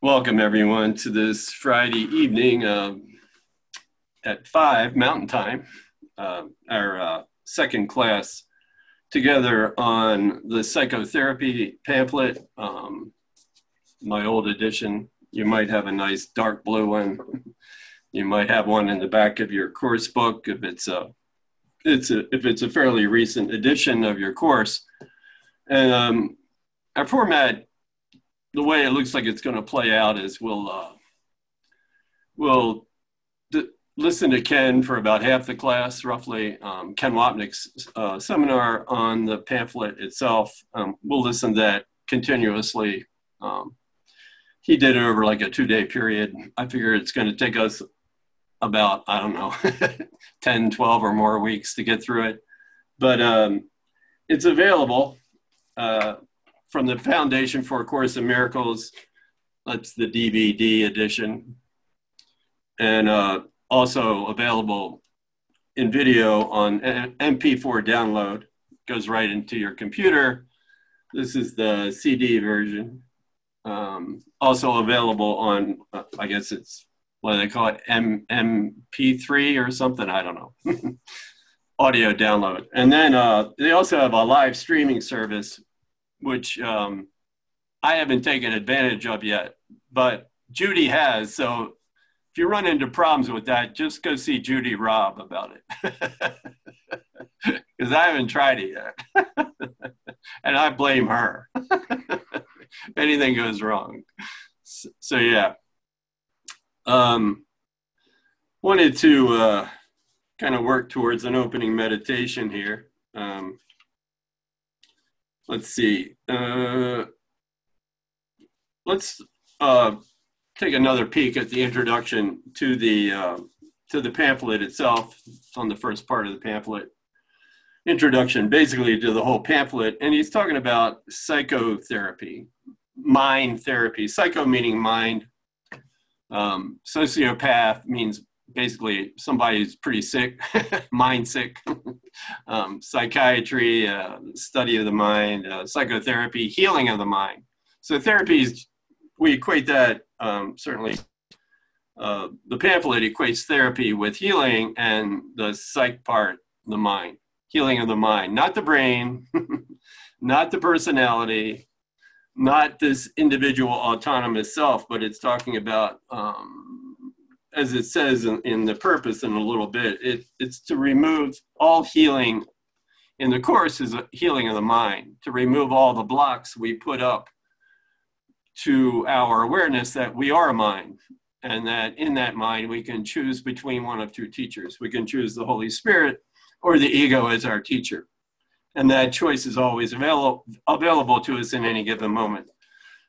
Welcome, everyone, to this Friday evening uh, at 5 Mountain Time, uh, our uh, second class together on the psychotherapy pamphlet, um, my old edition. You might have a nice dark blue one. You might have one in the back of your course book if it's a, it's a if it's a fairly recent edition of your course. And um, our format the way it looks like it's going to play out is we'll uh, we'll d- listen to Ken for about half the class, roughly. Um, Ken Wapnick's uh, seminar on the pamphlet itself. Um, we'll listen to that continuously. Um, he did it over like a two-day period. I figure it's going to take us about I don't know 10, 12 or more weeks to get through it, but um, it's available. Uh, from the Foundation for a Course in Miracles. That's the DVD edition. And uh, also available in video on MP4 download. Goes right into your computer. This is the CD version. Um, also available on, uh, I guess it's what do they call it, M- MP3 or something. I don't know. Audio download. And then uh, they also have a live streaming service which um, I haven't taken advantage of yet, but Judy has. So if you run into problems with that, just go see Judy Robb about it. Because I haven't tried it yet. and I blame her anything goes wrong. So, so yeah. Um, wanted to uh, kind of work towards an opening meditation here. Um, let's see. Uh, let's uh, take another peek at the introduction to the uh, to the pamphlet itself. It's on the first part of the pamphlet. Introduction, basically, to the whole pamphlet, and he's talking about psychotherapy, mind therapy. Psycho meaning mind. Um, sociopath means basically somebody's pretty sick, mind sick, um, psychiatry, uh, study of the mind, uh, psychotherapy, healing of the mind. So therapies, we equate that um, certainly. Uh, the pamphlet equates therapy with healing and the psych part, the mind, healing of the mind, not the brain, not the personality, not this individual autonomous self, but it's talking about um, as it says in, in the purpose in a little bit, it, it's to remove all healing in the course is a healing of the mind, to remove all the blocks we put up to our awareness that we are a mind and that in that mind we can choose between one of two teachers. We can choose the Holy Spirit or the ego as our teacher. And that choice is always available, available to us in any given moment.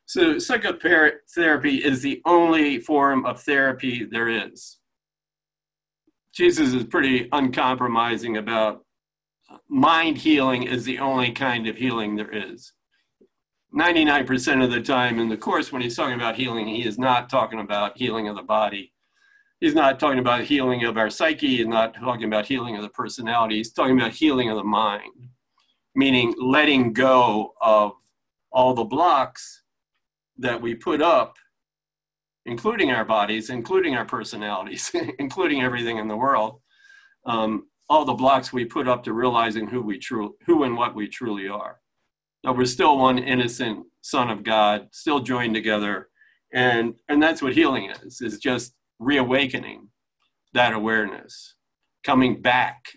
So psychotherapy is the only form of therapy there is. Jesus is pretty uncompromising about mind healing is the only kind of healing there is. 99% of the time in the course when he's talking about healing, he is not talking about healing of the body. He's not talking about healing of our psyche. He's not talking about healing of the personality. He's talking about healing of the mind, meaning letting go of all the blocks that we put up, including our bodies, including our personalities, including everything in the world, um, all the blocks we put up to realizing who we true, who and what we truly are. That we're still one innocent son of God, still joined together, and and that's what healing is: is just reawakening that awareness, coming back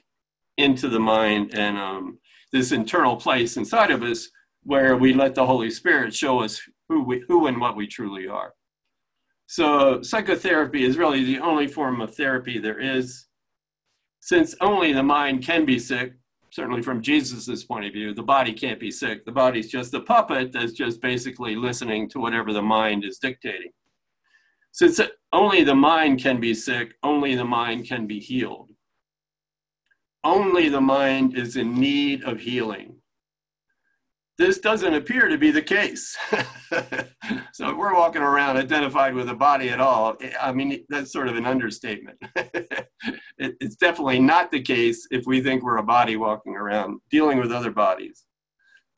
into the mind and um, this internal place inside of us where we let the Holy Spirit show us who, we, who and what we truly are. So, psychotherapy is really the only form of therapy there is. Since only the mind can be sick, certainly from Jesus' point of view, the body can't be sick. The body's just a puppet that's just basically listening to whatever the mind is dictating. Since only the mind can be sick, only the mind can be healed. Only the mind is in need of healing this doesn't appear to be the case. so if we're walking around identified with a body at all, I mean, that's sort of an understatement. it, it's definitely not the case if we think we're a body walking around dealing with other bodies,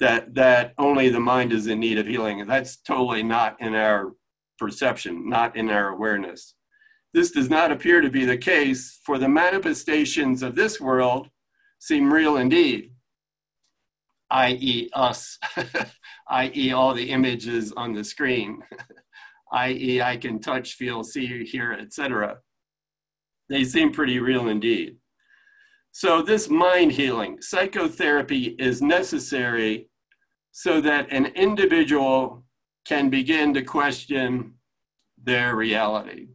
that, that only the mind is in need of healing. That's totally not in our perception, not in our awareness. This does not appear to be the case, for the manifestations of this world seem real indeed, i.e., us, i.e., all the images on the screen, i.e., I can touch, feel, see, hear, etc. They seem pretty real indeed. So, this mind healing, psychotherapy is necessary so that an individual can begin to question their reality.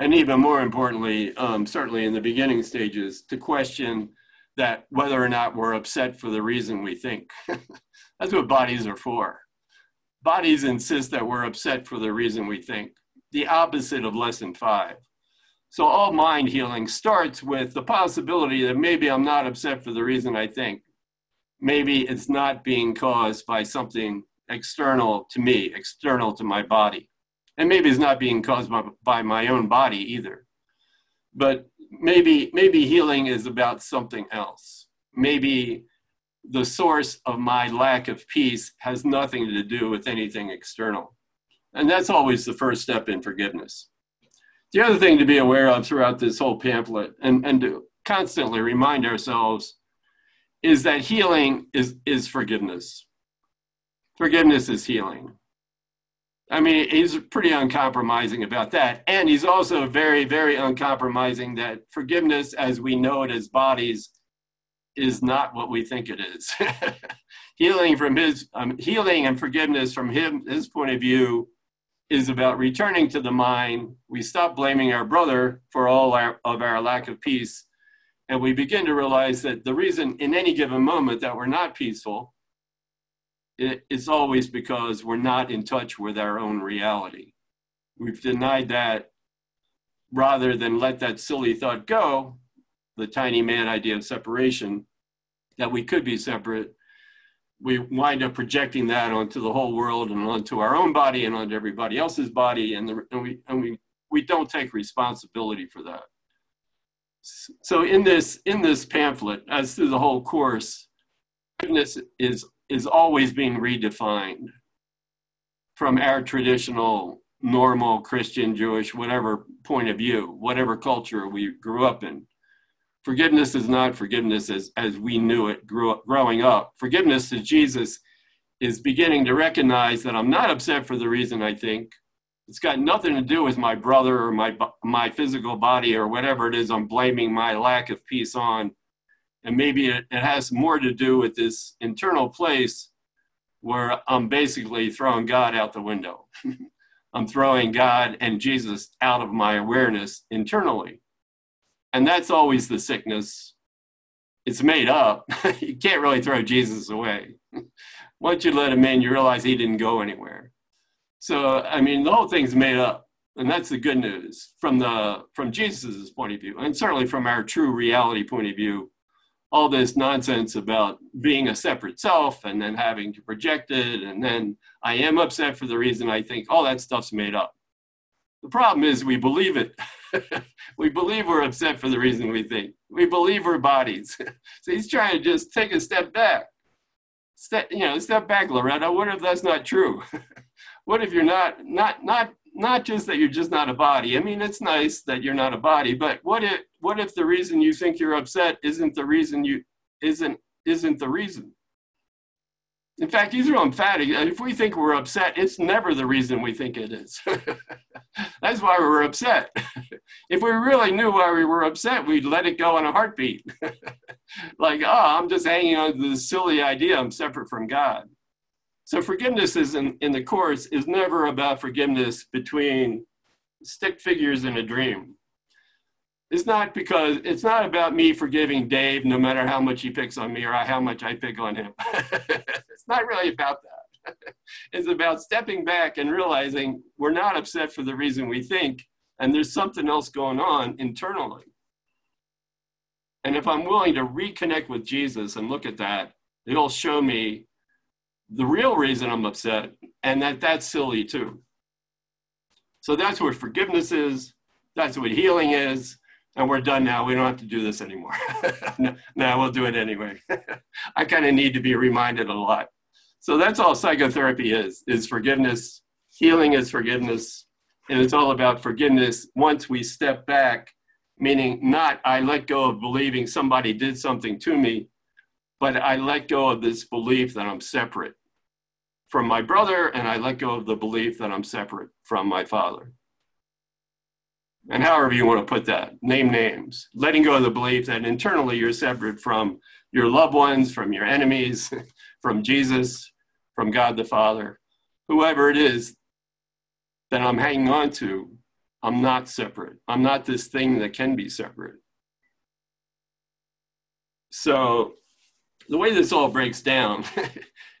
And even more importantly, um, certainly in the beginning stages, to question that whether or not we're upset for the reason we think. That's what bodies are for. Bodies insist that we're upset for the reason we think, the opposite of lesson five. So, all mind healing starts with the possibility that maybe I'm not upset for the reason I think. Maybe it's not being caused by something external to me, external to my body. And maybe it's not being caused by, by my own body either. But maybe maybe healing is about something else. Maybe the source of my lack of peace has nothing to do with anything external. And that's always the first step in forgiveness. The other thing to be aware of throughout this whole pamphlet and, and to constantly remind ourselves is that healing is, is forgiveness. Forgiveness is healing. I mean, he's pretty uncompromising about that. And he's also very, very uncompromising that forgiveness, as we know it as bodies, is not what we think it is. healing from his um, healing and forgiveness from him, his point of view, is about returning to the mind. We stop blaming our brother for all our, of our lack of peace, and we begin to realize that the reason in any given moment that we're not peaceful it's always because we're not in touch with our own reality. We've denied that rather than let that silly thought go, the tiny mad idea of separation, that we could be separate. We wind up projecting that onto the whole world and onto our own body and onto everybody else's body, and, the, and we and we we don't take responsibility for that. So in this in this pamphlet, as through the whole course, goodness is is always being redefined from our traditional, normal Christian, Jewish, whatever point of view, whatever culture we grew up in. Forgiveness is not forgiveness as, as we knew it grew up, growing up. Forgiveness to Jesus is beginning to recognize that I'm not upset for the reason I think. It's got nothing to do with my brother or my, my physical body or whatever it is I'm blaming my lack of peace on and maybe it, it has more to do with this internal place where I'm basically throwing God out the window. I'm throwing God and Jesus out of my awareness internally. And that's always the sickness. It's made up. you can't really throw Jesus away. Once you let him in, you realize he didn't go anywhere. So, I mean, the whole thing's made up. And that's the good news from the from Jesus' point of view, and certainly from our true reality point of view all this nonsense about being a separate self and then having to project it and then i am upset for the reason i think all that stuff's made up. The problem is we believe it. We believe we're upset for the reason we think. We believe we're bodies. So he's trying to just take a step back. Step you know step back loretta. What if that's not true? What if you're not not not not just that you're just not a body. I mean, it's nice that you're not a body, but what if what if the reason you think you're upset isn't the reason you isn't isn't the reason? In fact, these are emphatic. If we think we're upset, it's never the reason we think it is. That's why we're upset. if we really knew why we were upset, we'd let it go in a heartbeat. like, oh, I'm just hanging on to this silly idea I'm separate from God. So forgiveness is in, in the course is never about forgiveness between stick figures in a dream. It's not because it's not about me forgiving Dave no matter how much he picks on me or how much I pick on him. it's not really about that. it's about stepping back and realizing we're not upset for the reason we think, and there's something else going on internally. And if I'm willing to reconnect with Jesus and look at that, it'll show me the real reason I'm upset, and that that's silly too. So that's what forgiveness is. That's what healing is. And we're done now. We don't have to do this anymore. no, no, we'll do it anyway. I kind of need to be reminded a lot. So that's all psychotherapy is, is forgiveness. Healing is forgiveness. And it's all about forgiveness once we step back, meaning not I let go of believing somebody did something to me, but I let go of this belief that I'm separate from my brother and I let go of the belief that I'm separate from my father. And however you want to put that, name names, letting go of the belief that internally you're separate from your loved ones, from your enemies, from Jesus, from God the Father, whoever it is that I'm hanging on to, I'm not separate. I'm not this thing that can be separate. So the way this all breaks down,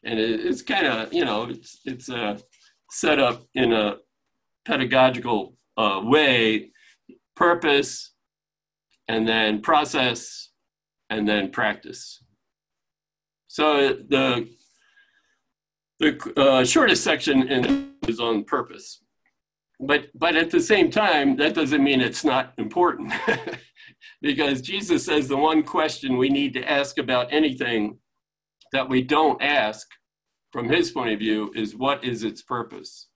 and it's kind of, you know, it's, it's uh, set up in a pedagogical uh, way, purpose, and then process, and then practice. So the the uh, shortest section in, is on purpose, but but at the same time, that doesn't mean it's not important, because Jesus says the one question we need to ask about anything that we don't ask from his point of view is what is its purpose?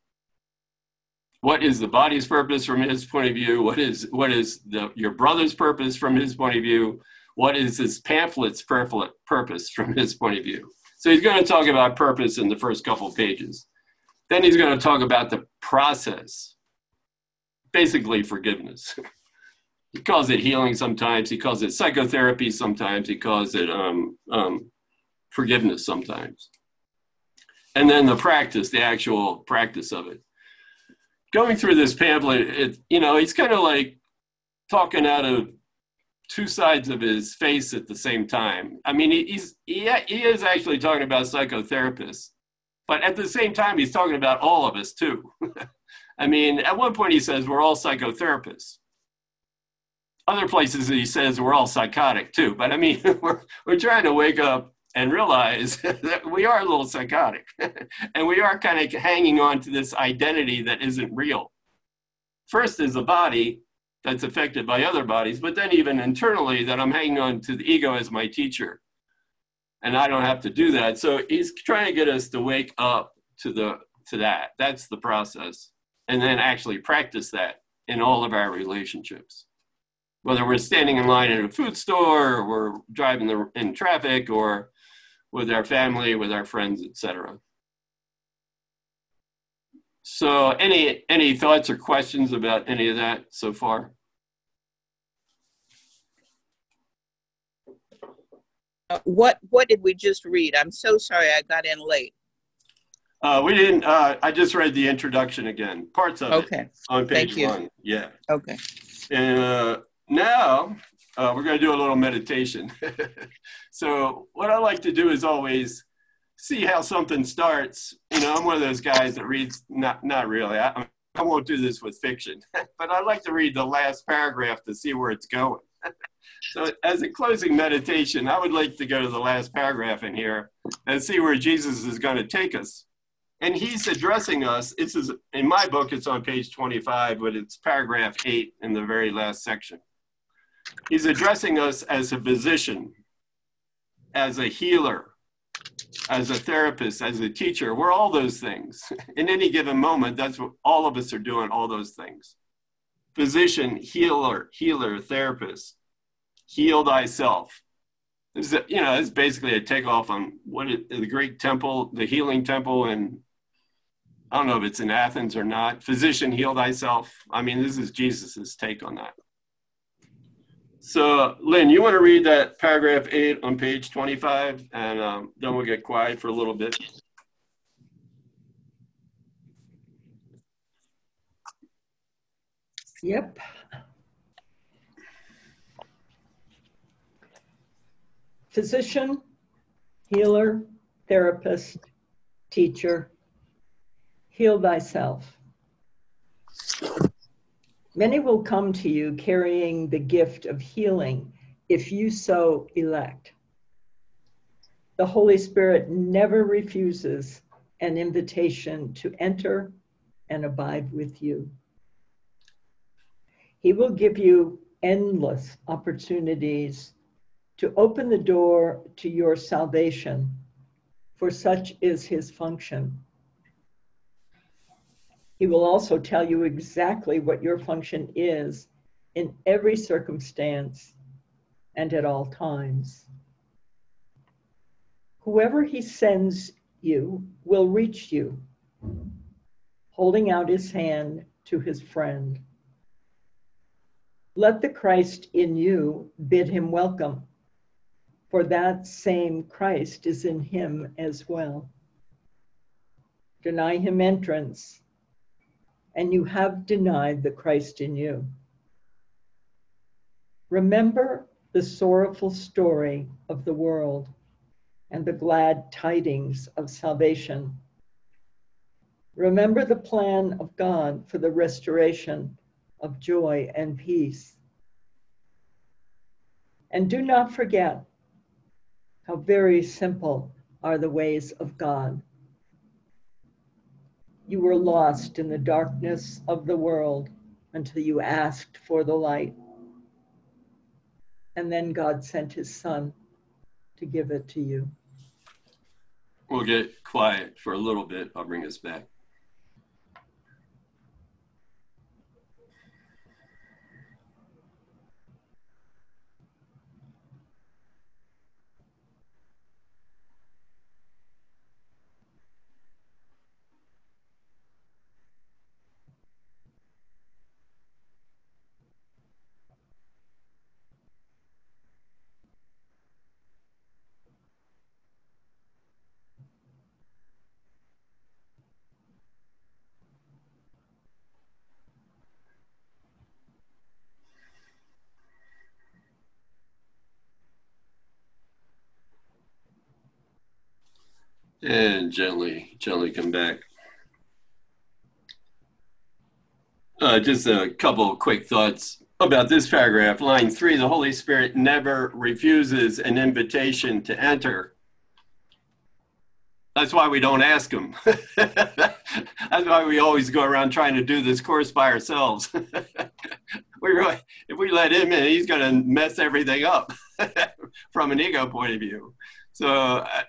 What is the body's purpose from his point of view? What is what is the your brother's purpose from his point of view? What is this pamphlet's purpose from his point of view? So he's going to talk about purpose in the first couple pages. Then he's going to talk about the process. Basically forgiveness. He calls it healing sometimes. He calls it psychotherapy sometimes. He calls it um, um, forgiveness sometimes. And then the practice the actual practice of it. Going through this pamphlet, it, you know, he's kind of like talking out of two sides of his face at the same time. I mean, he's he, he is actually talking about psychotherapists, but at the same time, he's talking about all of us too. I mean, at one point he says we're all psychotherapists. Other places he says we're all psychotic too. But I mean, we're we're trying to wake up and realize that we are a little psychotic and we are kind of hanging on to this identity that isn't real. First is the body that's affected by other bodies, but then even internally that I'm hanging on to the ego as my teacher. And I don't have to do that. So he's trying to get us to wake up to the to that. That's the process. And then actually practice that in all of our relationships. Whether we're standing in line at a food store or we're driving the, in traffic or with our family, with our friends, etc. So, any any thoughts or questions about any of that so far? What what did we just read? I'm so sorry I got in late. Uh, we didn't. Uh, I just read the introduction again, parts of okay. it on page one. Yeah. Okay. And uh, now uh, we're going to do a little meditation. so, what I like to do is always see how something starts. You know, I'm one of those guys that reads, not, not really, I, I won't do this with fiction, but I like to read the last paragraph to see where it's going. So, as a closing meditation, I would like to go to the last paragraph in here and see where Jesus is going to take us. And he's addressing us. It's in my book, it's on page 25, but it's paragraph eight in the very last section. He's addressing us as a physician, as a healer, as a therapist, as a teacher. We're all those things. In any given moment, that's what all of us are doing, all those things. Physician, healer, healer, therapist. Heal thyself. This is, you know, it's basically a takeoff on what it, the Greek temple, the healing temple, and I don't know if it's in Athens or not. Physician, heal thyself. I mean, this is Jesus's take on that. So, Lynn, you want to read that paragraph eight on page 25, and um, then we'll get quiet for a little bit. Yep. Physician, healer, therapist, teacher, heal thyself. Many will come to you carrying the gift of healing if you so elect. The Holy Spirit never refuses an invitation to enter and abide with you. He will give you endless opportunities to open the door to your salvation for such is his function. He will also tell you exactly what your function is in every circumstance and at all times. Whoever he sends you will reach you, holding out his hand to his friend. Let the Christ in you bid him welcome, for that same Christ is in him as well. Deny him entrance, and you have denied the Christ in you. Remember the sorrowful story of the world and the glad tidings of salvation. Remember the plan of God for the restoration of joy and peace. And do not forget how very simple are the ways of God. You were lost in the darkness of the world until you asked for the light. And then God sent his son to give it to you. We'll get quiet for a little bit. I'll bring us back. And gently, gently come back. Uh, just a couple quick thoughts about this paragraph. Line three the Holy Spirit never refuses an invitation to enter. That's why we don't ask him. That's why we always go around trying to do this course by ourselves. we really, if we let him in, he's going to mess everything up from an ego point of view. So, uh,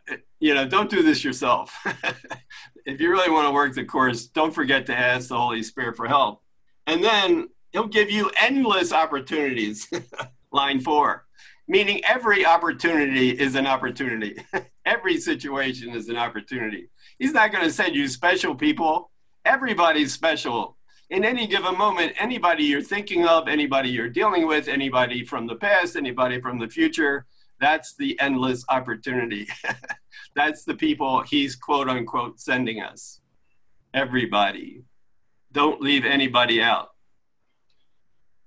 you know, don't do this yourself. if you really want to work the course, don't forget to ask the Holy Spirit for help. And then he'll give you endless opportunities. Line four, meaning every opportunity is an opportunity. every situation is an opportunity. He's not going to send you special people. Everybody's special. In any given moment, anybody you're thinking of, anybody you're dealing with, anybody from the past, anybody from the future, that's the endless opportunity. That's the people he's quote unquote sending us. Everybody. Don't leave anybody out.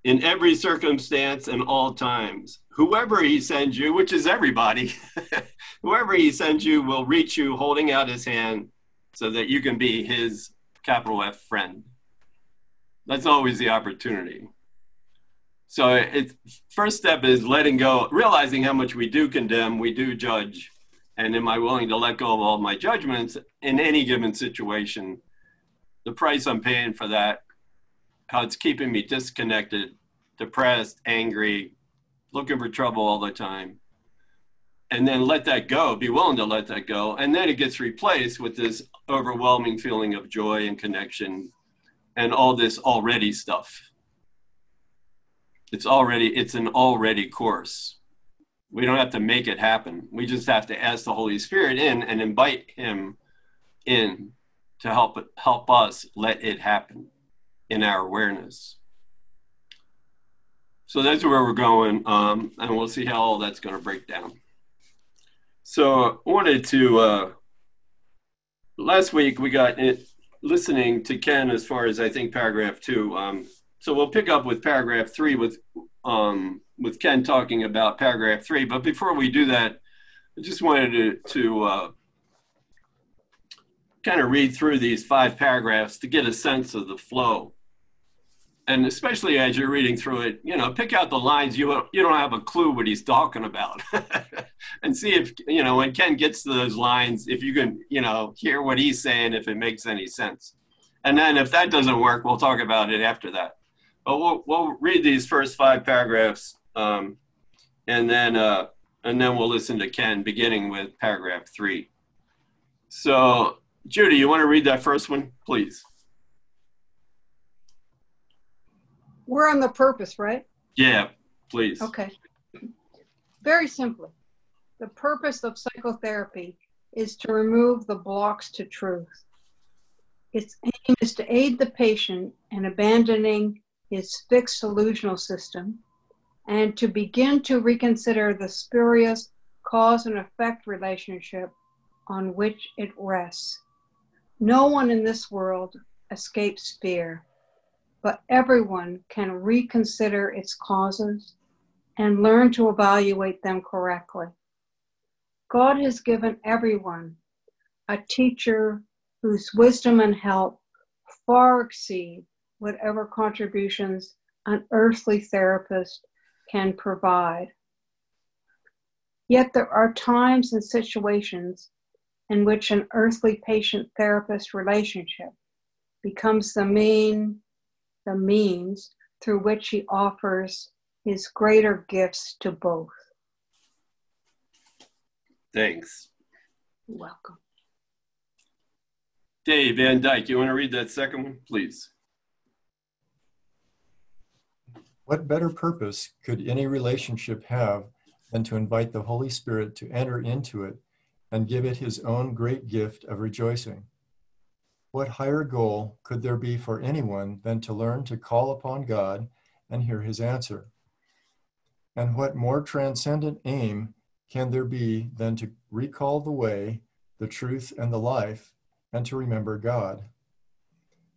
In every circumstance and all times, whoever he sends you, which is everybody, whoever he sends you will reach you holding out his hand so that you can be his capital F friend. That's always the opportunity. So it's first step is letting go, realizing how much we do condemn, we do judge, and am I willing to let go of all my judgments in any given situation? The price I'm paying for that, how it's keeping me disconnected, depressed, angry, looking for trouble all the time. And then let that go, be willing to let that go. And then it gets replaced with this overwhelming feeling of joy and connection and all this already stuff it's already it's an already course we don't have to make it happen. We just have to ask the holy spirit in and invite him in to help help us let it happen in our awareness. So that's where we're going um, and we'll see how all that's going to break down. So i wanted to uh, last week we got it listening to ken as far as i think paragraph two. Um, so we'll pick up with paragraph three with um, with Ken talking about paragraph three. But before we do that, I just wanted to, to uh, kind of read through these five paragraphs to get a sense of the flow. And especially as you're reading through it, you know, pick out the lines you you don't have a clue what he's talking about, and see if you know when Ken gets to those lines, if you can you know hear what he's saying, if it makes any sense. And then if that doesn't work, we'll talk about it after that. But we'll, we'll read these first five paragraphs, um, and then uh, and then we'll listen to Ken, beginning with paragraph three. So, Judy, you want to read that first one, please? We're on the purpose, right? Yeah, please. Okay. Very simply, the purpose of psychotherapy is to remove the blocks to truth. Its aim is to aid the patient in abandoning his fixed delusional system and to begin to reconsider the spurious cause and effect relationship on which it rests. No one in this world escapes fear, but everyone can reconsider its causes and learn to evaluate them correctly. God has given everyone a teacher whose wisdom and help far exceed whatever contributions an earthly therapist can provide. Yet there are times and situations in which an earthly patient therapist relationship becomes the main the means through which he offers his greater gifts to both. Thanks. You're welcome. Dave Van Dyke, you want to read that second one, please? What better purpose could any relationship have than to invite the Holy Spirit to enter into it and give it his own great gift of rejoicing? What higher goal could there be for anyone than to learn to call upon God and hear his answer? And what more transcendent aim can there be than to recall the way, the truth, and the life, and to remember God?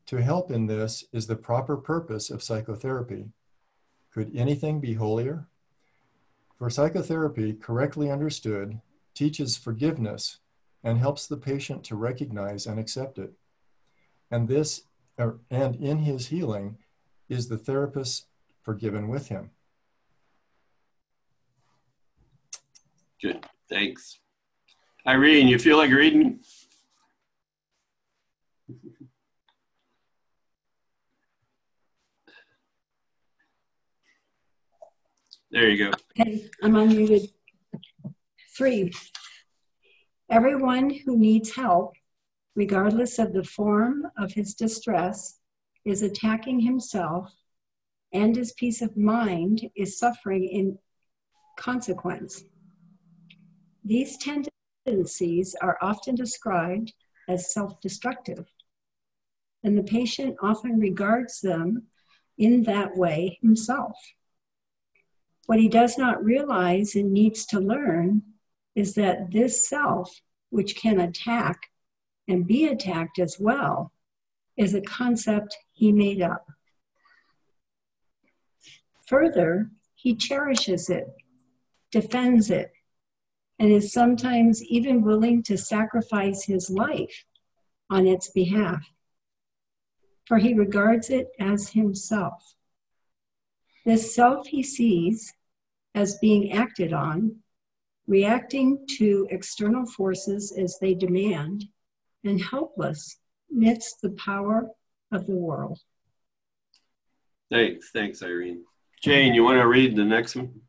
To help in this is the proper purpose of psychotherapy. Could anything be holier? For psychotherapy, correctly understood, teaches forgiveness and helps the patient to recognize and accept it. And this, er, and in his healing, is the therapist forgiven with him. Good. Thanks. Irene, you feel like reading? There you go. Okay, I'm unmuted. Three, everyone who needs help, regardless of the form of his distress, is attacking himself and his peace of mind is suffering in consequence. These tendencies are often described as self destructive, and the patient often regards them in that way himself. What he does not realize and needs to learn is that this self, which can attack and be attacked as well, is a concept he made up. Further, he cherishes it, defends it, and is sometimes even willing to sacrifice his life on its behalf, for he regards it as himself. This self he sees as being acted on, reacting to external forces as they demand, and helpless amidst the power of the world. Thanks. Thanks, Irene. Jane, you want to read the next one?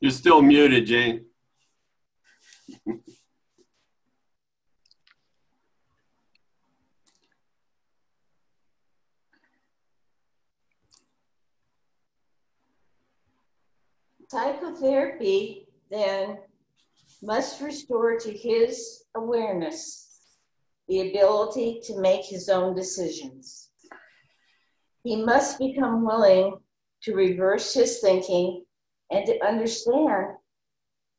You're still muted, Jane. Psychotherapy then must restore to his awareness the ability to make his own decisions. He must become willing to reverse his thinking and to understand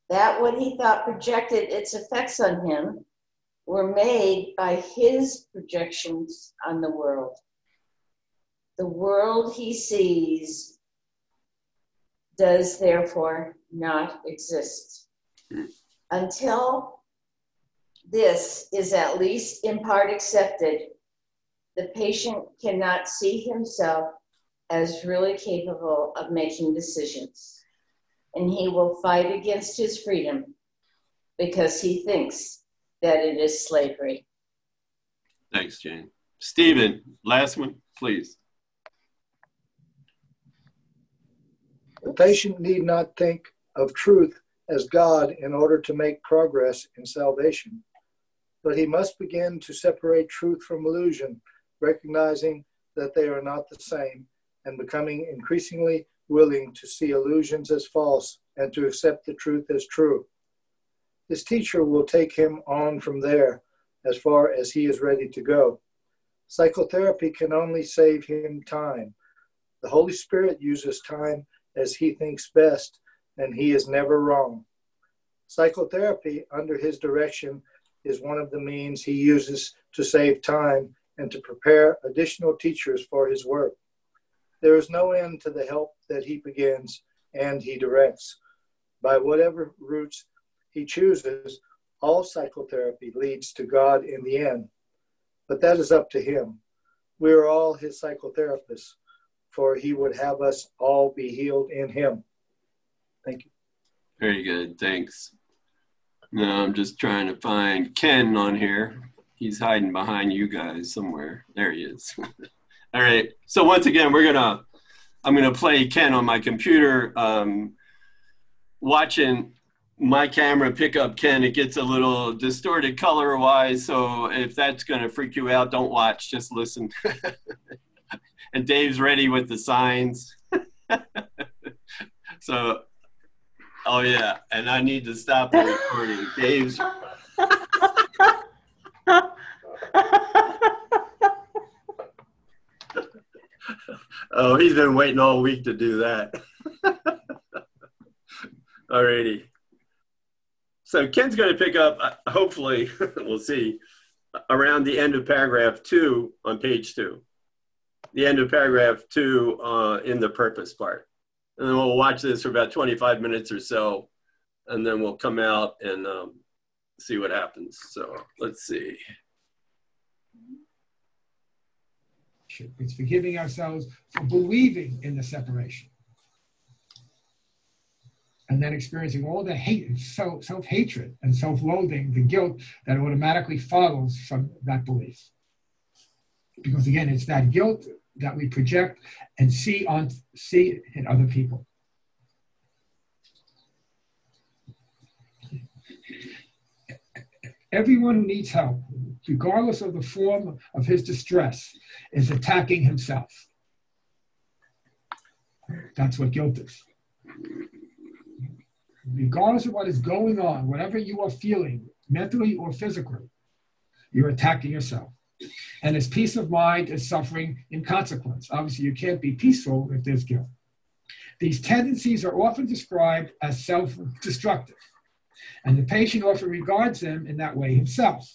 that what he thought projected its effects on him were made by his projections on the world. The world he sees does therefore not exist. Until this is at least in part accepted, the patient cannot see himself as really capable of making decisions. And he will fight against his freedom because he thinks that it is slavery. Thanks, Jane. Stephen, last one, please. Patient need not think of truth as God in order to make progress in salvation, but he must begin to separate truth from illusion, recognizing that they are not the same, and becoming increasingly willing to see illusions as false and to accept the truth as true. His teacher will take him on from there as far as he is ready to go. Psychotherapy can only save him time. The Holy Spirit uses time as he thinks best, and he is never wrong. Psychotherapy, under his direction, is one of the means he uses to save time and to prepare additional teachers for his work. There is no end to the help that he begins and he directs. By whatever routes he chooses, all psychotherapy leads to God in the end. But that is up to him. We are all his psychotherapists, for he would have us all be healed in him. Thank you. Very good. Thanks. No, I'm just trying to find Ken on here. He's hiding behind you guys somewhere. There he is. All right. So once again, we're gonna I'm gonna play Ken on my computer. Um, watching my camera pick up Ken, it gets a little distorted color wise. So if that's gonna freak you out, don't watch. Just listen. and Dave's ready with the signs. so Oh yeah, and I need to stop the recording. Dave's. oh, he's been waiting all week to do that. Alrighty. So Ken's going to pick up, uh, hopefully, we'll see, around the end of paragraph two on page two. The end of paragraph two uh, in the purpose part and then we'll watch this for about 25 minutes or so, and then we'll come out and um, see what happens. So let's see. It's forgiving ourselves for believing in the separation. And then experiencing all the hate, and self hatred, and self loathing, the guilt that automatically follows from that belief. Because again, it's that guilt that we project and see on see in other people. Everyone who needs help, regardless of the form of his distress, is attacking himself. That's what guilt is. Regardless of what is going on, whatever you are feeling, mentally or physically, you're attacking yourself and his peace of mind is suffering in consequence. Obviously, you can't be peaceful if there's guilt. These tendencies are often described as self destructive, and the patient often regards them in that way himself.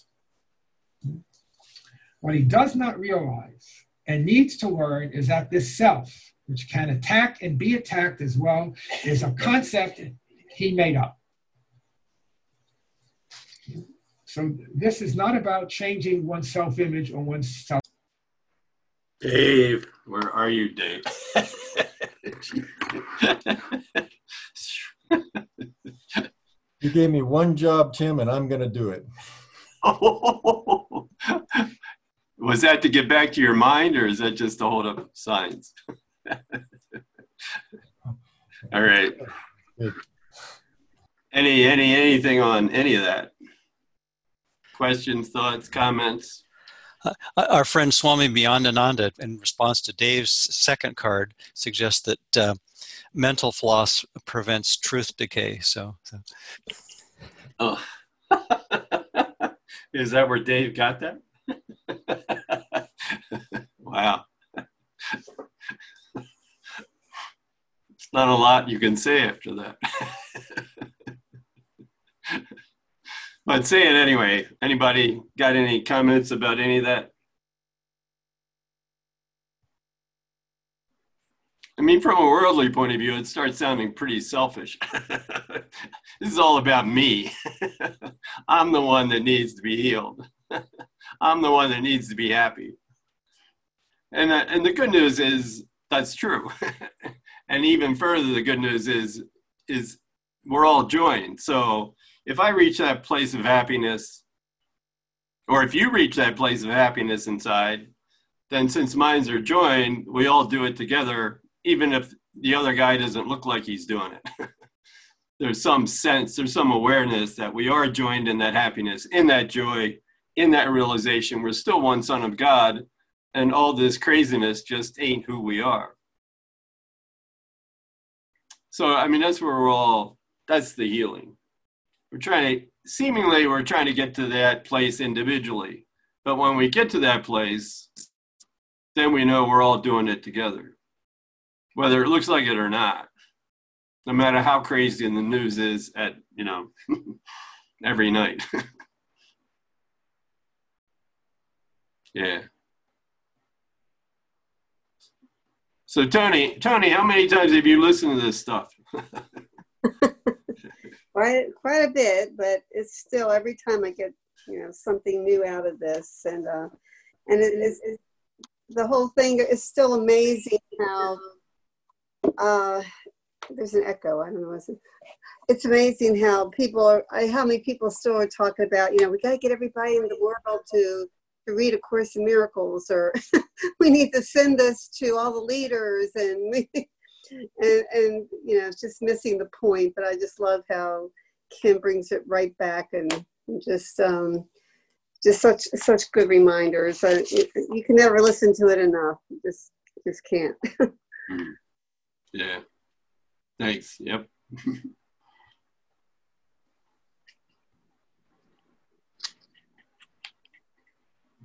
What he does not realize and needs to learn is that this self, which can attack and be attacked as well, is a concept he made up. So this is not about changing one's self-image or one's self. Dave, where are you, Dave? you gave me one job, Tim, and I'm going to do it. Was that to get back to your mind, or is that just to hold up signs? All right. Any any anything on any of that? Questions, thoughts, comments? Uh, our friend Swami Beyondananda, in response to Dave's second card, suggests that uh, mental floss prevents truth decay. So, so. oh, is that where Dave got that? wow, it's not a lot you can say after that. but say it anyway. Anybody got any comments about any of that? I mean, from a worldly point of view, it starts sounding pretty selfish. this is all about me. I'm the one that needs to be healed. I'm the one that needs to be happy. And, uh, and the good news is that's true. and even further, the good news is, is we're all joined. So if I reach that place of happiness, or if you reach that place of happiness inside, then since minds are joined, we all do it together, even if the other guy doesn't look like he's doing it. there's some sense, there's some awareness that we are joined in that happiness, in that joy, in that realization. We're still one son of God, and all this craziness just ain't who we are. So, I mean, that's where we're all, that's the healing. We're trying to, seemingly, we're trying to get to that place individually. But when we get to that place, then we know we're all doing it together, whether it looks like it or not. No matter how crazy the news is at, you know, every night. yeah. So Tony, Tony, how many times have you listened to this stuff? quite quite a bit, but it's still every time I get you know something new out of this, and uh, and it is the whole thing is still amazing how uh, there's an echo. I don't know. It's, it's amazing how people are. How many people still are talking about you know we got to get everybody in the world to to read A Course in Miracles, or we need to send this to all the leaders, and and, and you know, it's just missing the point. But I just love how Ken brings it right back, and, just um, just such such good reminders. Uh, you, you, can never listen to it enough. You just just can't. yeah. Thanks. Yep.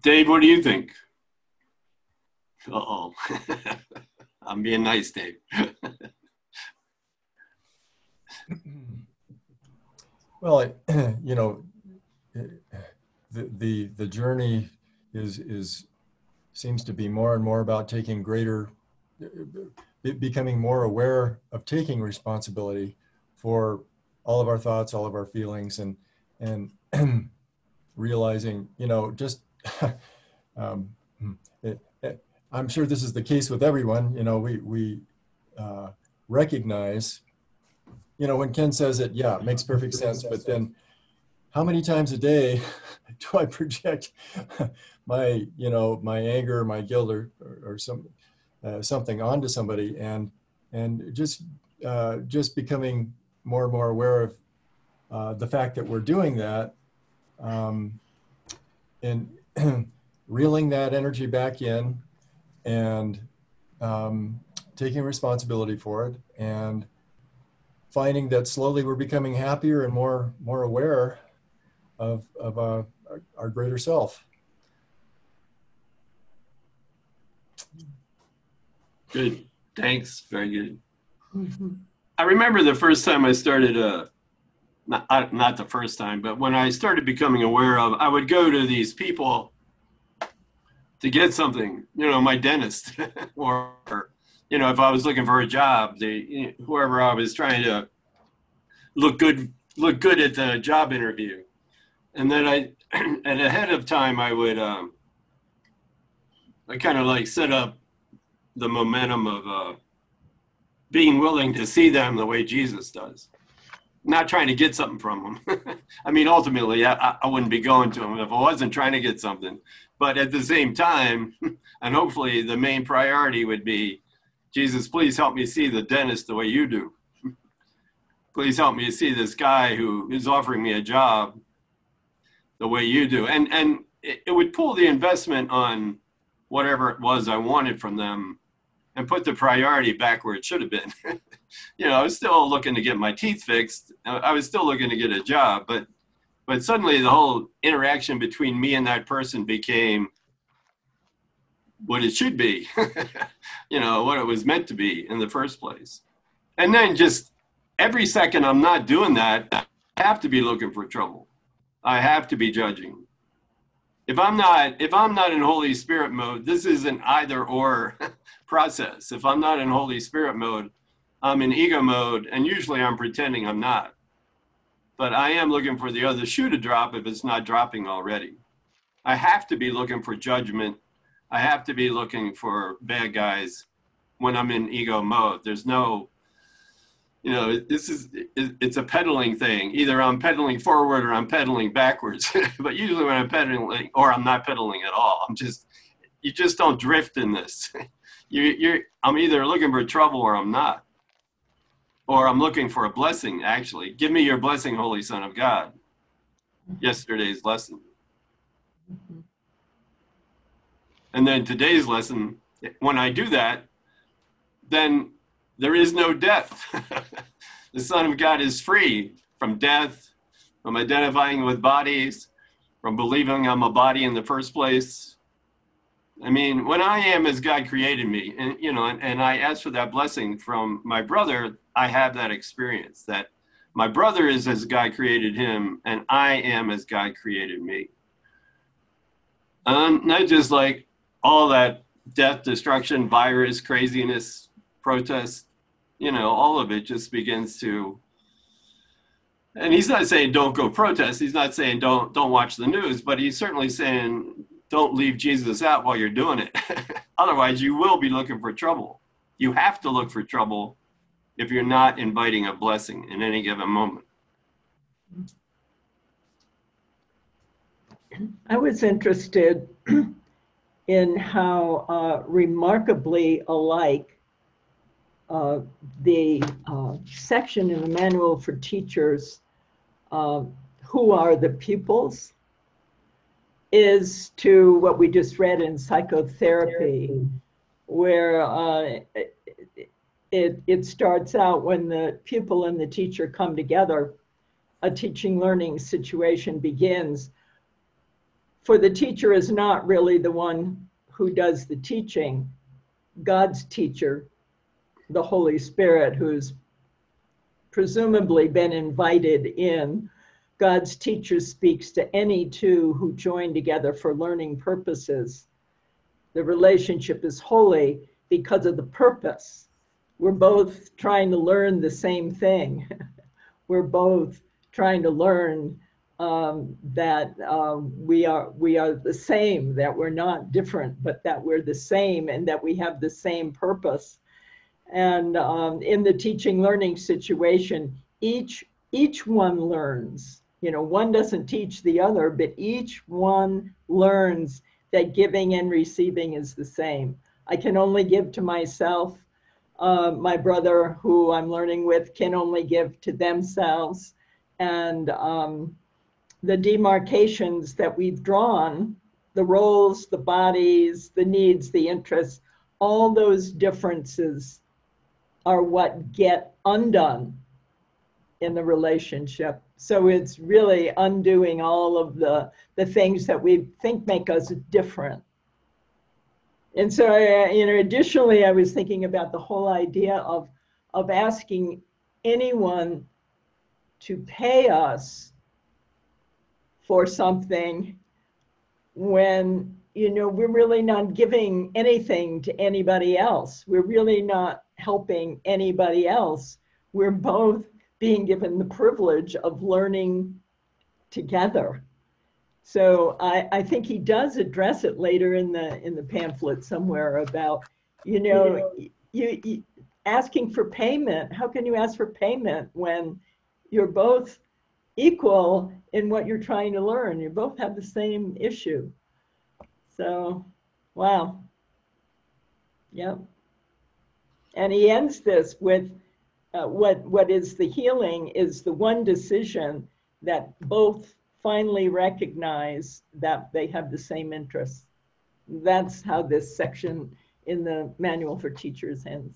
Dave, what do you think? Uh oh. I'm being nice, Dave. well, you know, the, the the journey is is seems to be more and more about taking greater, becoming more aware of taking responsibility for all of our thoughts, all of our feelings, and and realizing, you know, just um, it, I'm sure this is the case with everyone. You know, we we uh, recognize, you know, when Ken says it, yeah, it makes perfect sense. But then, how many times a day do I project my, you know, my anger, my guilt, or or, some uh, something onto somebody, and and just uh, just becoming more and more aware of uh, the fact that we're doing that. Um, and reeling that energy back in and um, taking responsibility for it and finding that slowly we're becoming happier and more more aware of of uh, our, our greater self. Good. Thanks. Very good. Mm-hmm. I remember the first time I started uh, not not the first time, but when I started becoming aware of, I would go to these people to get something, you know, my dentist, or you know, if I was looking for a job, the whoever I was trying to look good look good at the job interview, and then I, and ahead of time, I would um, I kind of like set up the momentum of uh, being willing to see them the way Jesus does not trying to get something from them. I mean, ultimately, I, I wouldn't be going to them if I wasn't trying to get something. But at the same time, and hopefully the main priority would be, Jesus, please help me see the dentist the way you do. please help me see this guy who is offering me a job the way you do. And and it, it would pull the investment on whatever it was I wanted from them and put the priority back where it should have been. You know, I was still looking to get my teeth fixed. I was still looking to get a job, but but suddenly the whole interaction between me and that person became what it should be. you know, what it was meant to be in the first place. And then just every second I'm not doing that, I have to be looking for trouble. I have to be judging. If I'm not if I'm not in Holy Spirit mode, this is an either or process. If I'm not in Holy Spirit mode, I'm in ego mode, and usually I'm pretending I'm not. But I am looking for the other shoe to drop if it's not dropping already. I have to be looking for judgment. I have to be looking for bad guys when I'm in ego mode. There's no, you know, this is, it's a pedaling thing. Either I'm pedaling forward or I'm pedaling backwards. but usually when I'm pedaling, or I'm not pedaling at all, I'm just, you just don't drift in this. You, you're, I'm either looking for trouble or I'm not. Or I'm looking for a blessing, actually. Give me your blessing, Holy Son of God. Yesterday's lesson. And then today's lesson, when I do that, then there is no death. the Son of God is free from death, from identifying with bodies, from believing I'm a body in the first place. I mean, when I am as God created me, and you know, and, and I ask for that blessing from my brother, I have that experience that my brother is as God created him, and I am as God created me. Um, not just like all that death, destruction, virus, craziness, protest, you know, all of it just begins to. And he's not saying don't go protest. He's not saying don't don't watch the news, but he's certainly saying don't leave Jesus out while you're doing it. Otherwise, you will be looking for trouble. You have to look for trouble if you're not inviting a blessing in any given moment. I was interested in how uh, remarkably alike uh, the uh, section in the manual for teachers, uh, who are the pupils, is to what we just read in psychotherapy, where uh, it, it starts out when the pupil and the teacher come together, a teaching learning situation begins. For the teacher is not really the one who does the teaching, God's teacher, the Holy Spirit, who's presumably been invited in. God's teacher speaks to any two who join together for learning purposes. The relationship is holy because of the purpose we're both trying to learn the same thing. we're both trying to learn um, that uh, we are we are the same, that we're not different, but that we're the same, and that we have the same purpose. And um, in the teaching learning situation, each each one learns. You know, one doesn't teach the other, but each one learns that giving and receiving is the same. I can only give to myself uh, my brother, who I'm learning with, can only give to themselves. And um, the demarcations that we've drawn, the roles, the bodies, the needs, the interests, all those differences are what get undone in the relationship. So it's really undoing all of the, the things that we think make us different and so, uh, you know, additionally, I was thinking about the whole idea of, of asking anyone to pay us for something when, you know, we're really not giving anything to anybody else. We're really not helping anybody else. We're both being given the privilege of learning together. So I, I think he does address it later in the in the pamphlet somewhere about, you know, you, you asking for payment. How can you ask for payment when you're both equal in what you're trying to learn? You both have the same issue. So, wow. Yep. And he ends this with uh, what what is the healing is the one decision that both finally recognize that they have the same interests. That's how this section in the manual for teachers ends.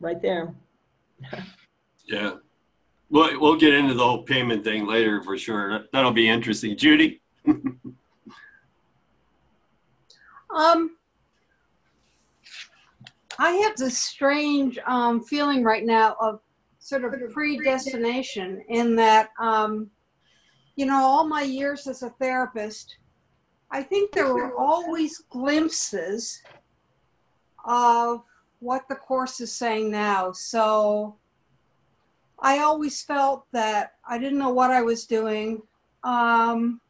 Right there. yeah. We'll, we'll get into the whole payment thing later for sure. That'll be interesting. Judy? um, I have this strange um, feeling right now of sort of predestination in that um, you know, all my years as a therapist, I think there were always glimpses of what the course is saying now. So I always felt that I didn't know what I was doing. Um,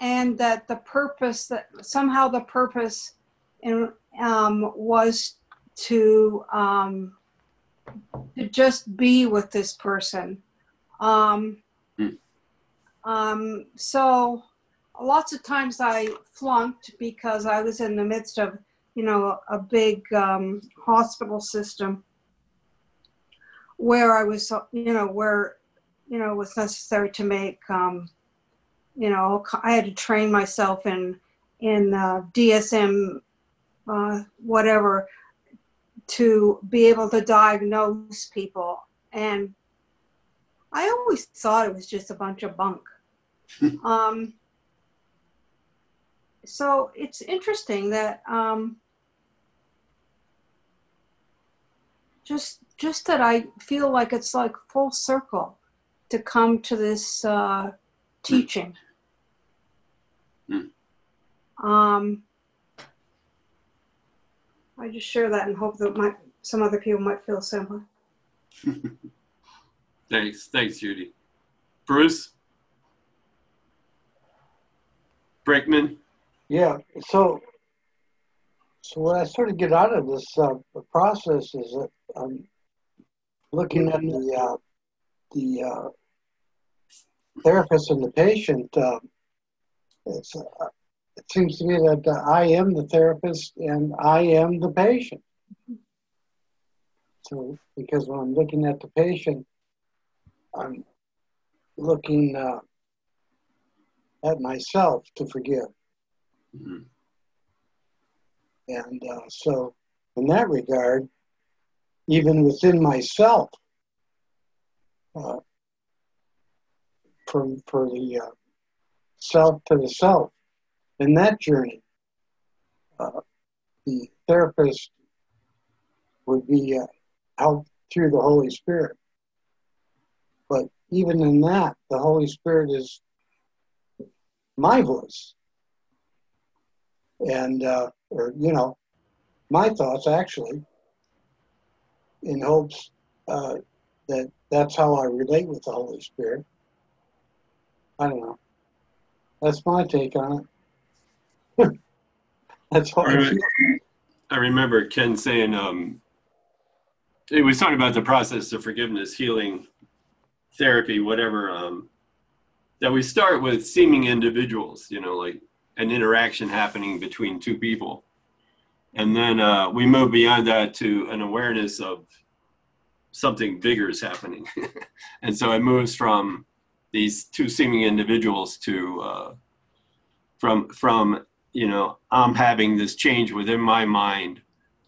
and that the purpose that somehow the purpose in, um, was to um, to just be with this person. Um, um, so lots of times I flunked because I was in the midst of you know, a big um, hospital system where I was, you know, where, you know, it was necessary to make, um, you know, I had to train myself in in uh, DSM, uh, whatever, to be able to diagnose people. And I always thought it was just a bunch of bunk. Um, so it's interesting that um, just just that I feel like it's like full circle to come to this uh, teaching. Um, I just share that and hope that my, some other people might feel similar. Thanks. Thanks, Judy. Bruce? Brickman? Yeah. So, so what I sort of get out of this uh, process is that I'm looking at the uh, the uh, therapist and the patient. Uh, uh, it seems to me that uh, I am the therapist and I am the patient. So, because when I'm looking at the patient, I'm looking uh, at myself to forgive. Mm-hmm. And uh, so, in that regard, even within myself, uh, from for the uh, self to the self, in that journey, uh, the therapist would be uh, helped through the Holy Spirit. But even in that, the Holy Spirit is my voice. And, uh, or, you know, my thoughts actually, in hopes uh, that that's how I relate with the Holy Spirit. I don't know. That's my take on it. that's all I, I, I remember Ken saying, um, he was talking about the process of forgiveness, healing, therapy, whatever, um, that we start with seeming individuals, you know, like an interaction happening between two people. And then uh, we move beyond that to an awareness of something bigger is happening. and so it moves from these two seeming individuals to uh, from from you know I'm having this change within my mind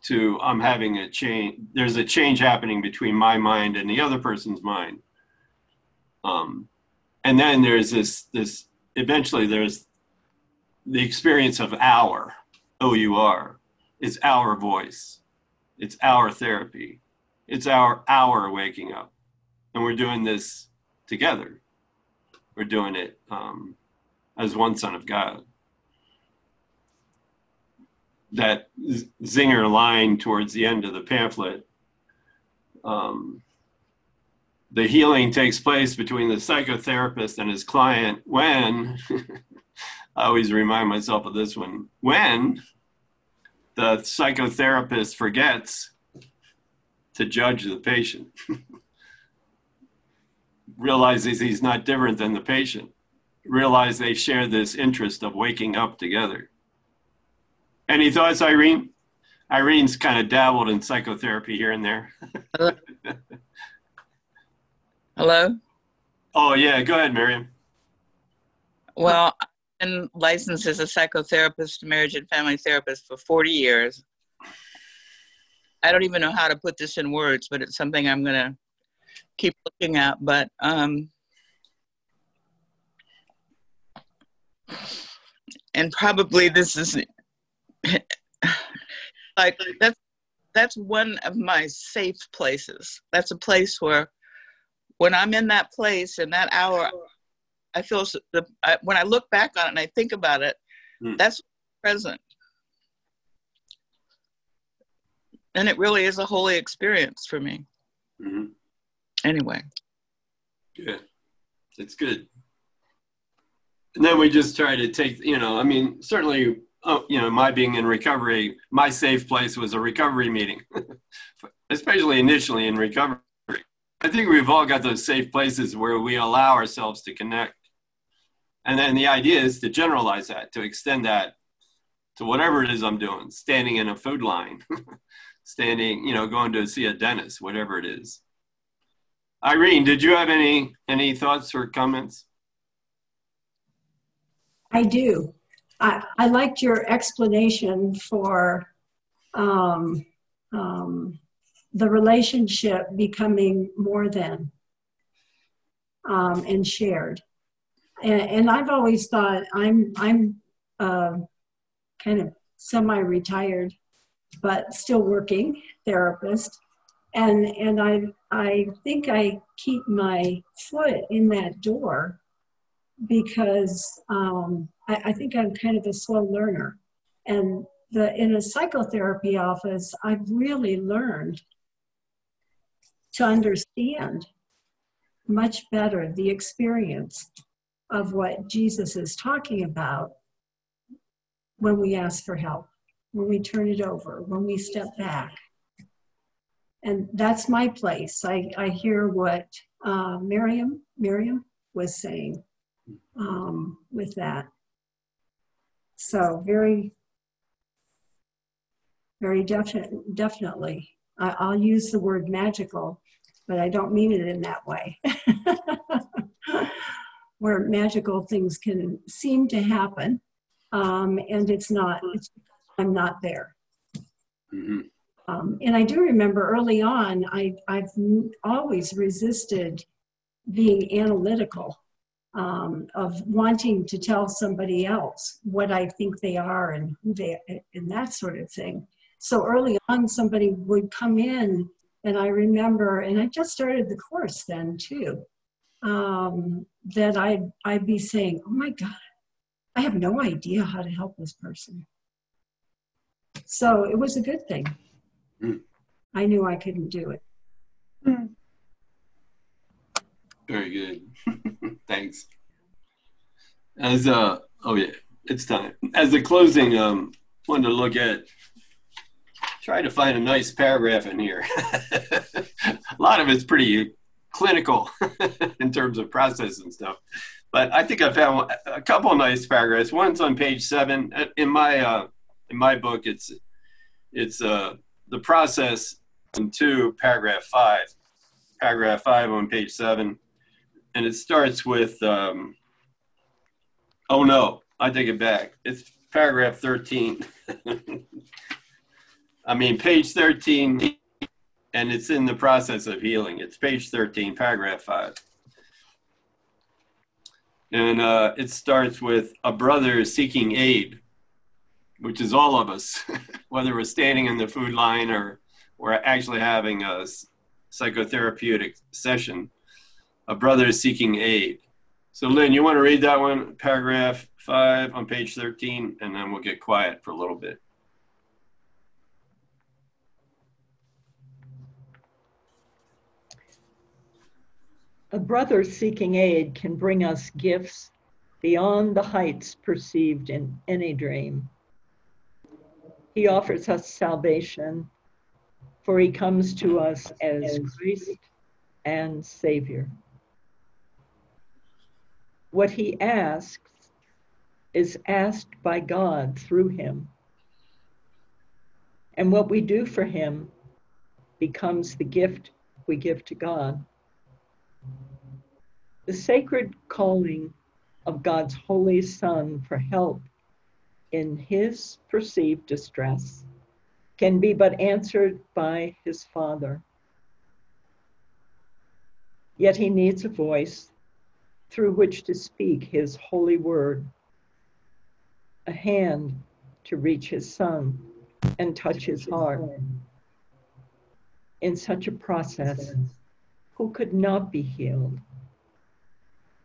to I'm having a change. There's a change happening between my mind and the other person's mind. Um, and then there's this this eventually there's the experience of our O U R. It's our voice. It's our therapy. It's our our waking up, and we're doing this together. We're doing it um, as one Son of God. That zinger line towards the end of the pamphlet. Um, the healing takes place between the psychotherapist and his client when I always remind myself of this one when the psychotherapist forgets to judge the patient realizes he's not different than the patient realize they share this interest of waking up together. Any thoughts irene? Irene's kind of dabbled in psychotherapy here and there Hello? Oh, yeah. Go ahead, Miriam. Well, I've been licensed as a psychotherapist, marriage and family therapist for 40 years. I don't even know how to put this in words, but it's something I'm going to keep looking at. But um, and probably this is like that's that's one of my safe places. That's a place where when I'm in that place in that hour, I feel the, I, when I look back on it and I think about it, mm. that's present. And it really is a holy experience for me. Mm-hmm. Anyway. Good. It's good. And then we just try to take, you know, I mean, certainly, oh, you know, my being in recovery, my safe place was a recovery meeting, especially initially in recovery I think we've all got those safe places where we allow ourselves to connect. And then the idea is to generalize that, to extend that to whatever it is I'm doing, standing in a food line, standing, you know, going to see a dentist, whatever it is. Irene, did you have any any thoughts or comments? I do. I, I liked your explanation for um, um, the relationship becoming more than um, and shared. And, and, I've always thought I'm I'm uh, kind of semi-retired, but still working therapist, and and I I think I keep my foot in that door because um, I, I think I'm kind of a slow learner, and the in a psychotherapy office I've really learned to understand much better the experience of what Jesus is talking about when we ask for help, when we turn it over, when we step back. And that's my place. I, I hear what uh, Miriam, Miriam was saying um, with that. So very, very definite, definitely. I'll use the word magical, but I don't mean it in that way. Where magical things can seem to happen, um, and it's not. It's I'm not there. Mm-hmm. Um, and I do remember early on, I, I've always resisted being analytical um, of wanting to tell somebody else what I think they are and who they and that sort of thing. So early on, somebody would come in, and I remember, and I just started the course then too, um, that I'd, I'd be saying, Oh my God, I have no idea how to help this person. So it was a good thing. Mm. I knew I couldn't do it. Mm. Very good. Thanks. As uh oh yeah, it's time. As a closing, um wanted to look at try to find a nice paragraph in here. a lot of it's pretty clinical in terms of process and stuff. But I think I found a couple nice paragraphs. One's on page seven. In my uh, in my book, it's it's uh, the process in two, paragraph five. Paragraph five on page seven, and it starts with. Um, oh no, I take it back. It's paragraph thirteen. I mean, page 13, and it's in the process of healing. It's page 13, paragraph 5. And uh, it starts with a brother seeking aid, which is all of us, whether we're standing in the food line or we're actually having a psychotherapeutic session. A brother seeking aid. So, Lynn, you want to read that one, paragraph 5 on page 13, and then we'll get quiet for a little bit. A brother seeking aid can bring us gifts beyond the heights perceived in any dream. He offers us salvation, for he comes to us as Christ and Savior. What he asks is asked by God through him. And what we do for him becomes the gift we give to God. The sacred calling of God's Holy Son for help in his perceived distress can be but answered by his Father. Yet he needs a voice through which to speak his holy word, a hand to reach his Son and touch his heart. In such a process, who could not be healed?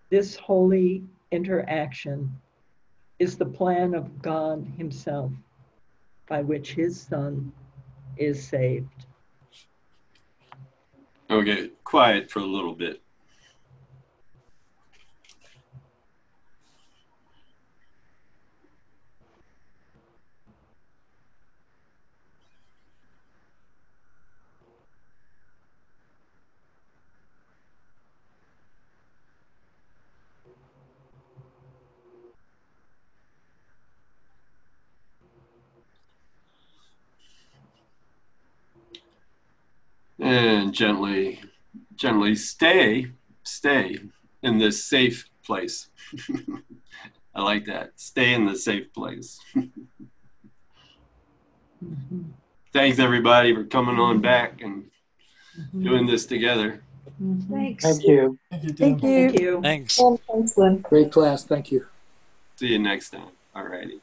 This holy interaction is the plan of God Himself by which His Son is saved. Okay, quiet for a little bit. And gently, gently stay, stay in this safe place. I like that. Stay in the safe place. Thanks everybody for coming on back and doing this together. Thanks. Thank you. Thank you, Thank you. Thanks. Thanks, Lynn. Great class. Thank you. See you next time. All righty.